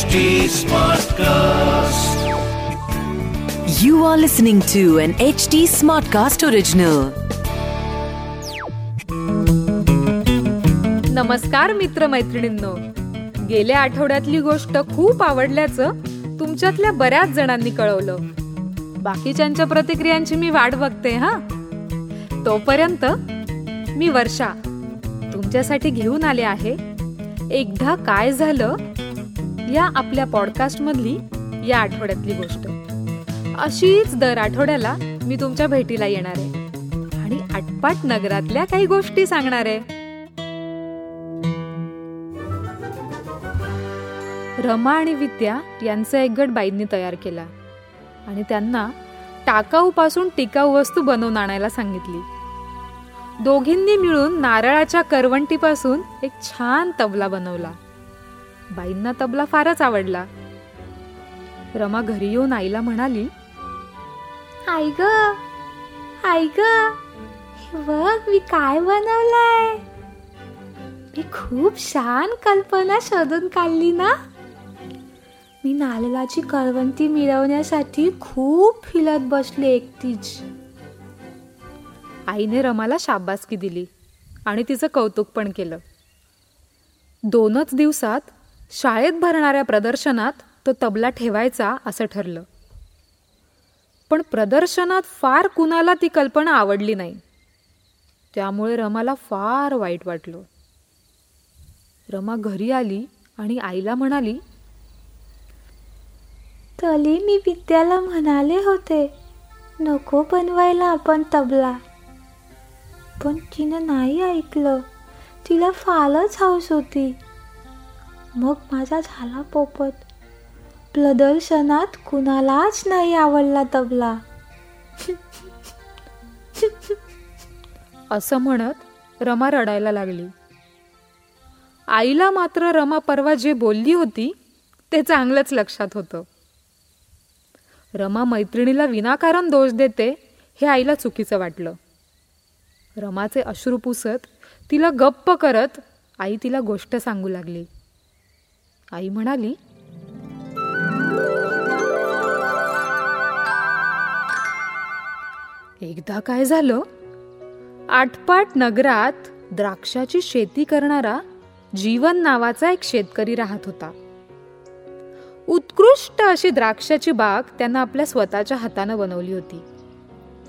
HT Smartcast. You are listening to an HT Smartcast original. नमस्कार मित्र मैत्रिणींनो गेल्या आठवड्यातली गोष्ट खूप आवडल्याचं तुमच्यातल्या बऱ्याच जणांनी कळवलं बाकीच्यांच्या प्रतिक्रियांची मी वाट बघते हा तोपर्यंत मी वर्षा तुमच्यासाठी घेऊन आले आहे एकदा काय झालं या आपल्या पॉडकास्टमधली या आठवड्यातली गोष्ट. अशीच दर आठवड्याला मी तुमच्या भेटीला येणार आहे. आणि आटपाट नगरातल्या काही गोष्टी सांगणार आहे. रमा आणि विद्या यांचा एक गट बाईंनी तयार केला. आणि त्यांना टाकाऊपासून टिकाऊ वस्तू बनवून आणायला सांगितली. दोघींनी मिळून नारळाच्या करवंटीपासून एक छान तबला बनवला. बाईंना तबला फारच आवडला. रमा घरी येऊन आईला म्हणाली आई ग आई ग बघ मी काय बनवलंय? मी खूप छान कल्पना शोधून काढली ना? मी नारळाची करवंती मिळवण्यासाठी खूप फिरत बसले एकटीच. आईने रमाला शाबासकी दिली आणि तिचं कौतुक पण केलं. दोनच दिवसात शाळेत भरणाऱ्या प्रदर्शनात तो तबला ठेवायचा असं ठरलं. पण प्रदर्शनात फार कुणाला ती कल्पना आवडली नाही. त्यामुळे रमाला फार वाईट वाटलं. रमा घरी आली आणि आईला म्हणाली तली मी विद्याला म्हणाले होते नको बनवायला आपण तबला. पण तिनं नाही ऐकलं. तिला फारच हौस होती. मग माझा झाला पोपट. प्रदर्शनात कुणालाच नाही आवडला तबला. असं म्हणत रमा रडायला लागली. आईला मात्र रमा परवा जे बोलली होती ते चांगलंच लक्षात होतं. रमा मैत्रिणीला विनाकारण दोष देते हे आईला चुकीचं वाटलं. रमाचे अश्रू पुसत तिला गप्प करत आई तिला गोष्ट सांगू लागली. आई म्हणाली एकदा काय झालं? आटपाट नगरात द्राक्षाची शेती करणारा जीवन नावाचा एक शेतकरी राहत होता. उत्कृष्ट अशी द्राक्षाची बाग त्यानं आपल्या स्वतःच्या हातानं बनवली होती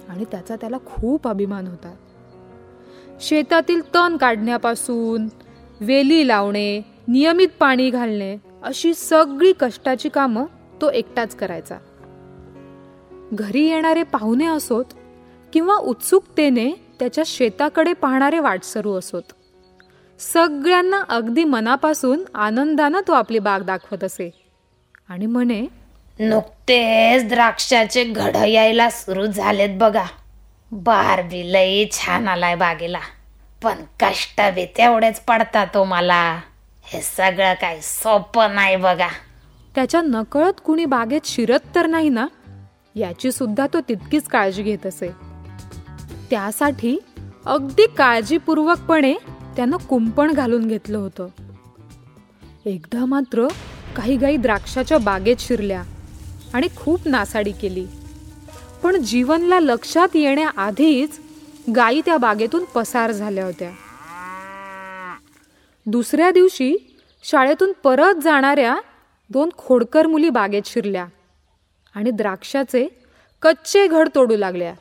आणि त्याचा त्याला खूप अभिमान होता. शेतातील तण काढण्यापासून वेली लावणे नियमित पाणी घालणे अशी सगळी कष्टाची कामं तो एकटाच करायचा. घरी येणारे पाहुणे असोत किंवा उत्सुकतेने त्याच्या शेताकडे पाहणारे वाटसरू असोत. सगळ्यांना अगदी मनापासून आनंदानं तो आपली बाग दाखवत असे. आणि म्हणे नुकतेच द्राक्षाचे घड यायला सुरू झालेत बघा. बार बी लई छान आलाय बागेला. पण कष्ट बी तेवढेच पडतात तो मला. हे सगळं काही सोपं नाही बघा. त्याच्या नकळत कुणी बागेत शिरत तर नाही ना? याची सुद्धा तो तितकीच काळजी घेत असे. त्यासाठी अगदी काळजीपूर्वकपणे त्यानं कुंपण घालून घेतलं होतं. एकदा मात्र काही गाई द्राक्षाच्या बागेत शिरल्या आणि खूप नासाडी केली. पण जीवनला लक्षात येण्याआधीच गायी त्या बागेतून पसार झाल्या होत्या. दुसऱ्या दिवशी शाळेतून परत जाणाऱ्या दोन खोडकर मुली बागेत शिरल्या आणि द्राक्षाचे कच्चे घड तोडू लागल्या.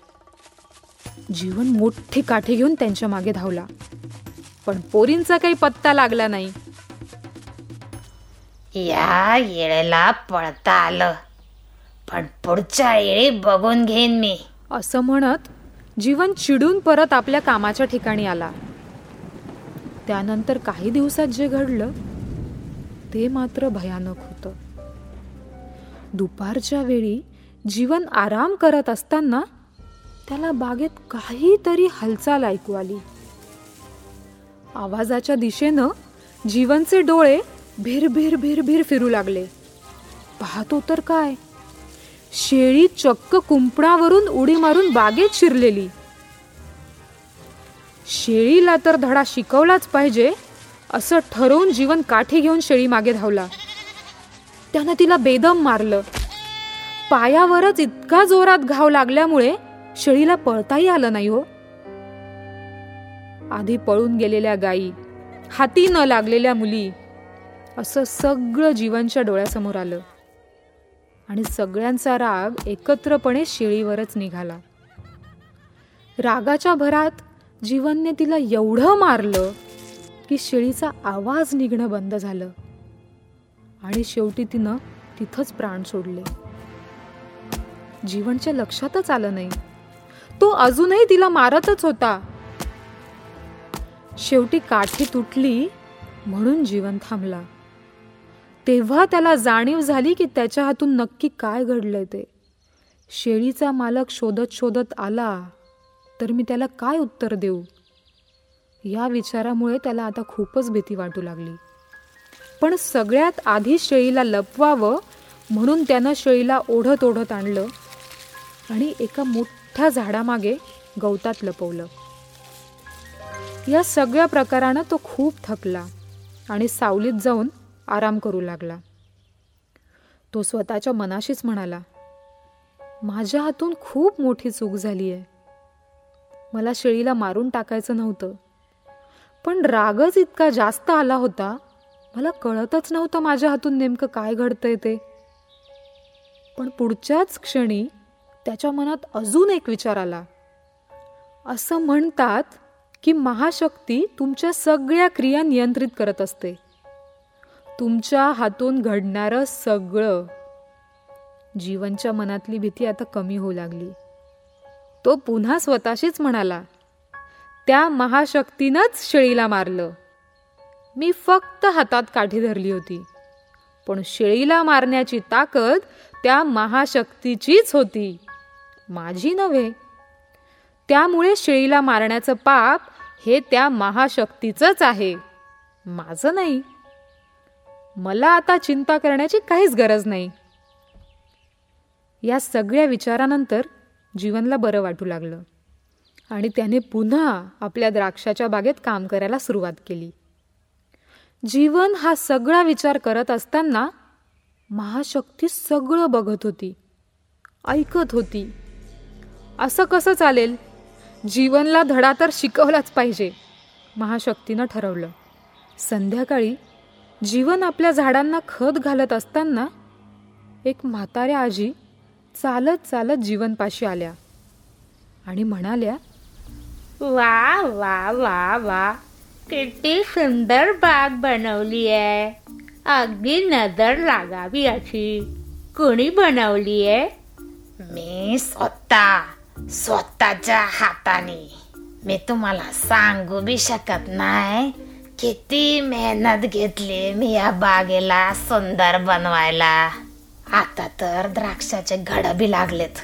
जीवन मोठी काठी घेऊन त्यांच्या मागे धावला. पण पोरींचा काही पत्ता लागला नाही. या येळेला पळता आलं. पण पुढच्या येळी बघून घेईन मी. असं म्हणत जीवन चिडून परत आपल्या कामाच्या ठिकाणी आला. त्यानंतर काही दिवसात जे घडलं ते मात्र भयानक होतं. दुपारच्या वेळी जीवन आराम करत असताना त्याला बागेत काहीतरी हालचाल ऐकू आली. आवाजाच्या दिशेनं जीवनचे डोळे भिरभिर भिरभिर फिरू लागले. पाहतो तर काय? शेळी चक्क कुंपणावरून उडी मारून बागेत शिरलेली. शेळीला तर धडा शिकवलाच पाहिजे असं ठरवून जीवन काठी घेऊन शेळी मागे धावला. त्यानं तिला बेदम मारलं. पायावरच इतका जोरात घाव लागल्यामुळे शेळीला पळताही आलं नाही हो. आधी पळून गेलेल्या गायी हाती न लागलेल्या मुली असं सगळं जीवनच्या डोळ्यासमोर आलं. आणि सगळ्यांचा राग एकत्रपणे शेळीवरच निघाला. रागाच्या भरात जीवनने तिला एवढं मारलं की शेळीचा आवाज निघणं बंद झालं. आणि शेवटी तिनं तिथंच प्राण सोडले. जीवनच्या लक्षातच आलं नाही. तो अजूनही तिला मारतच होता. शेवटी काठी तुटली म्हणून जीवन थांबला. तेव्हा त्याला जाणीव झाली की त्याच्या हातून नक्की काय घडलंय ते. शेळीचा मालक शोधत शोधत आला. तर मी त्याला काय उत्तर देऊ? या विचारामुळे त्याला आता खूपच भीती वाटू लागली. पण सगळ्यात आधी शेळीला लपवावं म्हणून त्यानं शेळीला ओढत ओढत आणलं आणि एका मोठ्या झाडामागे गवतात लपवलं. या सगळ्या प्रकारानं तो खूप थकला आणि सावलीत जाऊन आराम करू लागला. तो स्वतःच्या मनाशीच म्हणाला माझ्या हातून खूप मोठी चूक झाली आहे मला शेळीला मारून टाकायचं नव्हतं. पण रागच इतका जास्त आला होता मला कळतच नव्हतं माझ्या हातून नेमकं काय घडतंय ते. पण पुढच्याच क्षणी त्याच्या मनात अजून एक विचार आला. असं म्हणतात की महाशक्ती तुमच्या सगळ्या क्रिया नियंत्रित करत असते. तुमच्या हातून घडणारं सगळं. जीवनच्या मनातली भीती आता कमी होऊ लागली. तो पुन्हा स्वतःशीच म्हणाला त्या महाशक्तीनंच शेळीला मारलं. मी फक्त हातात काठी धरली होती. पण शेळीला मारण्याची ताकद त्या महाशक्तीचीच होती. माझी नव्हे. त्यामुळे शेळीला मारण्याचं पाप हे त्या महाशक्तीचंच आहे. माझं नाही. मला आता चिंता करण्याची काहीच गरज नाही. या सगळ्या विचारानंतर जीवनला बरं वाटू लागलं. आणि त्याने पुन्हा आपल्या द्राक्षाच्या बागेत काम करायला सुरुवात केली. जीवन हा सगळा विचार करत असताना महाशक्ती सगळं बघत होती ऐकत होती. असं कसं चालेल? जीवनला धडा तर शिकवलाच पाहिजे महाशक्तीनं ठरवलं. संध्याकाळी जीवन आपल्या झाडांना खत घालत असताना एक म्हाताऱ्या आजी चालत चालत जीवनपाशी आल्या. आणि म्हणाल्या वा वा वा वा किती सुंदर बाग बनवली आहे अगदी नजर लागावी अशी. कोणी बनवली आहे मी स्वतः स्वतःच्या हाताने. मी तुम्हाला सांगू बी शकत नाही. किती मेहनत घेतली मी या बागेला सुंदर बनवायला. आता तर द्राक्षाचे घड बी लागलेत.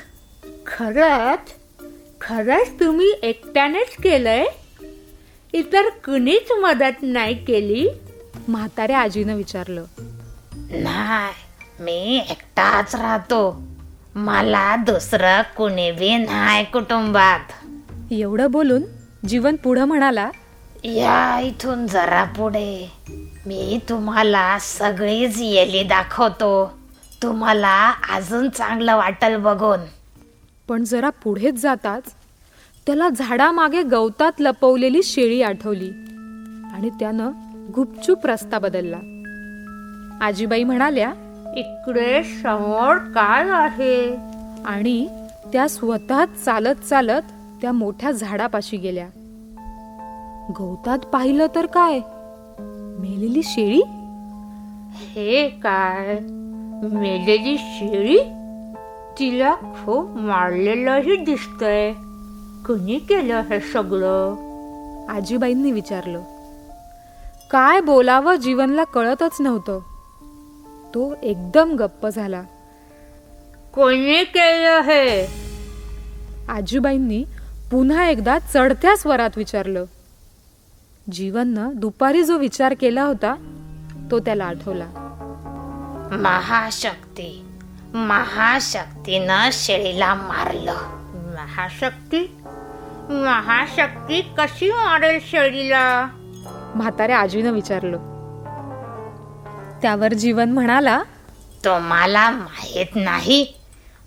खरंच? खरंच तुम्ही एकट्यानेच केलंय? इतर कुणीच मदत नाही केली? म्हाताऱ्या आजीनं विचारलं. नाही मी एकटाच राहतो. मला दुसरं कुणी बी नाही कुटुंबात. एवढं बोलून जीवन पुढं म्हणाला? या इथून जरा पुढे. मी तुम्हाला सगळीच येली दाखवतो. तुम्हाला अजून चांगलं वाटल बघून. पण जरा पुढेच जाताच त्याला झाडामागे गवतात लपवलेली शेळी आठवली आणि त्यानं गुपचूप रस्ता बदलला. आजीबाई म्हणाल्या इकडे समोर काय आहे? आणि त्या स्वतः चालत चालत त्या मोठ्या झाडापाशी गेल्या. गवतात पाहिलं तर काय? मेलेली शेळी? हे काय? मेलेली शेळी तिला खूप मारलेलंही दिसतंय. कुणी केलं हे सगळं? आजीबाईंनी विचारलं. काय बोलावं जीवनला कळतच नव्हतं. तो एकदम गप्प झाला. कोणी केलं हे? आजीबाईंनी पुन्हा एकदा चढत्या स्वरात विचारलं. जीवननं दुपारी जो विचार केला होता तो त्याला आठवला. महाशक्ती. महाशक्तीनं शेळीला मारलं. महाशक्ती? महाशक्ती कशी मारेल शेळीला? म्हाताऱ्या आजीनं विचारलं. त्यावर जीवन म्हणाला तुम्हाला माहीत नाही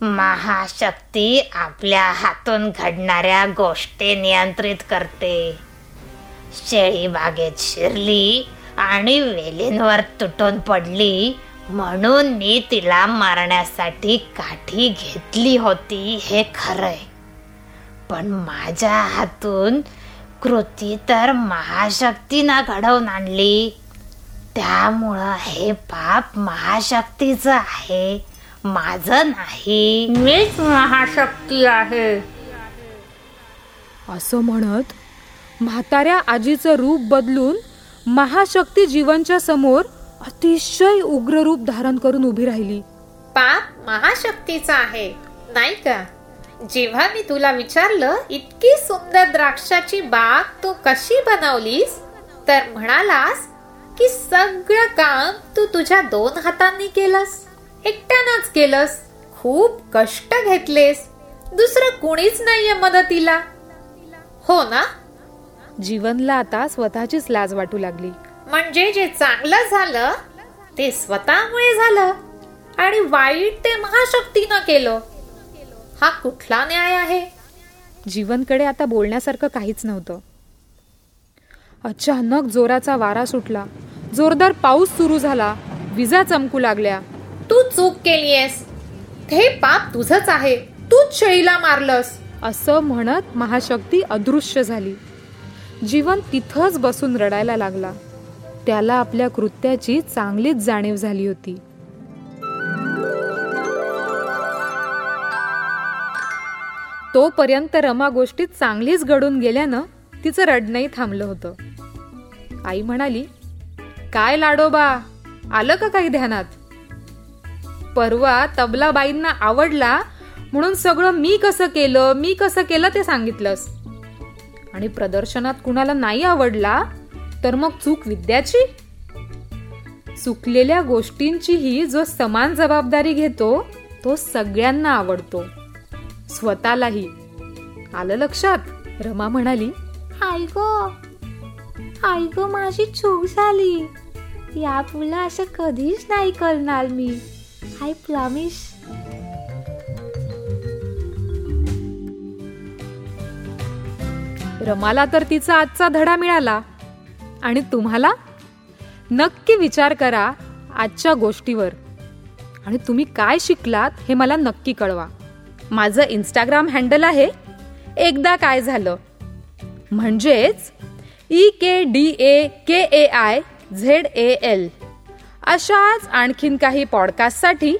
महाशक्ती आपल्या हातून घडणाऱ्या गोष्टी नियंत्रित करते. शेळी बागेत शिरली आणि वेलींवर तुटून पडली म्हणून मी तिला मारण्यासाठी काठी घेतली होती हे खरंय. पण माझ्या हातून कृती तर महाशक्तीनं घडवून आणली. त्यामुळं हे पाप महाशक्तीचं आहे माझं नाही. मीच महाशक्ती आहे. असं म्हणत म्हाताऱ्या आजीचं रूप बदलून महाशक्ती जीवनच्या समोर अतिशय उग्र रूप धारण करून उभी राहिली. पाप महाशक्तीचा आहे नाही का? जेव्हा मी तुला विचारलं इतकी सुंदर द्राक्षाची बाग तू कशी बनवलीस? तर म्हणालास की सगळं काम तू तुझ्या दोन हातांनी केलंस. एकट्यानंच केलंस. खूप कष्ट घेतलेस. दुसरं कुणीच नाहीये मदतीला. हो ना? जीवनला आता स्वतःचीच लाज वाटू लागली. म्हणजे जे चांगलं झालं ते स्वतःमुळे झालं आणि वाईट ते महाशक्तीनं केलं. हा कुठला न्याय आहे? जीवनकडे आता बोलण्यासारखं काहीच नव्हतं. अचानक जोराचा वारा सुटला. जोरदार पाऊस सुरू झाला. विजा चमकू लागल्या. तू चूक केलीयस. हे पाप तुझच आहे. तूच शेळीला मारलंस. असं म्हणत महाशक्ती अदृश्य झाली. जीवन तिथंच बसून रडायला लागला. त्याला आपल्या कृत्याची चांगलीच जाणीव झाली होती. तोपर्यंत रमा गोष्टीत चांगलीच घडून गेल्यानं तिचं रडणंही थांबलं होतं. आई म्हणाली काय लाडोबा आलं का काही ध्यानात? परवा तबलाबाईंना आवडला म्हणून सगळं मी कसं केलं मी कसं केलं ते सांगितलंस. आणि प्रदर्शनात कुणाला नाही आवडला तर मग चूक विद्याची? चुकलेल्या गोष्टींचीही जो समान जबाबदारी घेतो तो सगळ्यांना आवडतो. स्वतःलाही. आलं लक्षात? रमा म्हणाली आई गो आई गो माझी चूक झाली. यापुढे असं कधीच नाही करणार मी. आय प्रॉमिस रमाला तर तिचा आजचा धडा मिळाला. आणि तुम्हाला नक्की विचार करा आजच्या गोष्टीवर. आणि तुम्ही काय शिकलात हे मला नक्की कळवा. माझं इंस्टाग्राम हँडल आहे एकदा काय झालं. म्हणजेच E K D A K A I Z A L अशाच आणखीन काही पॉडकास्टसाठी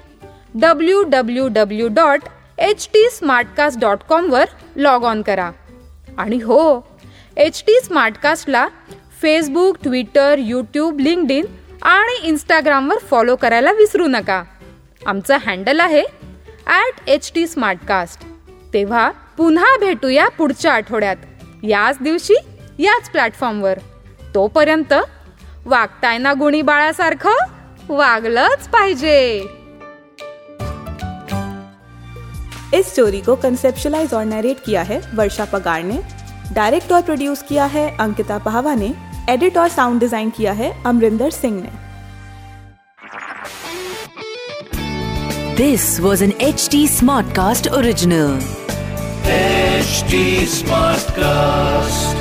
W W W dot H T Smartcast dot कॉमवर log on करा. आणि हो एच टी स्मार्टकास्टला Facebook Twitter YouTube LinkedIn आणि इंस्टाग्रामवर फॉलो करायला विसरू नका. आमचं हँडल आहे ॲट एच टी स्मार्टकास्ट तेव्हा पुन्हा भेटूया पुढच्या आठवड्यात. याच दिवशी याच प्लॅटफॉर्मवर तोपर्यंत वागताय ना गुणी बाळासारखं वागलंच पाहिजे. इस स्टोरी को कंसेप्शलाइज और नरेट किया है वर्षा पगार ने डायरेक्ट और प्रोड्यूस किया है अंकिता पहावा ने एडिट और साउंड डिजाइन किया है अमरिंदर सिंह ने This was an HT Smartcast original. HT Smartcast.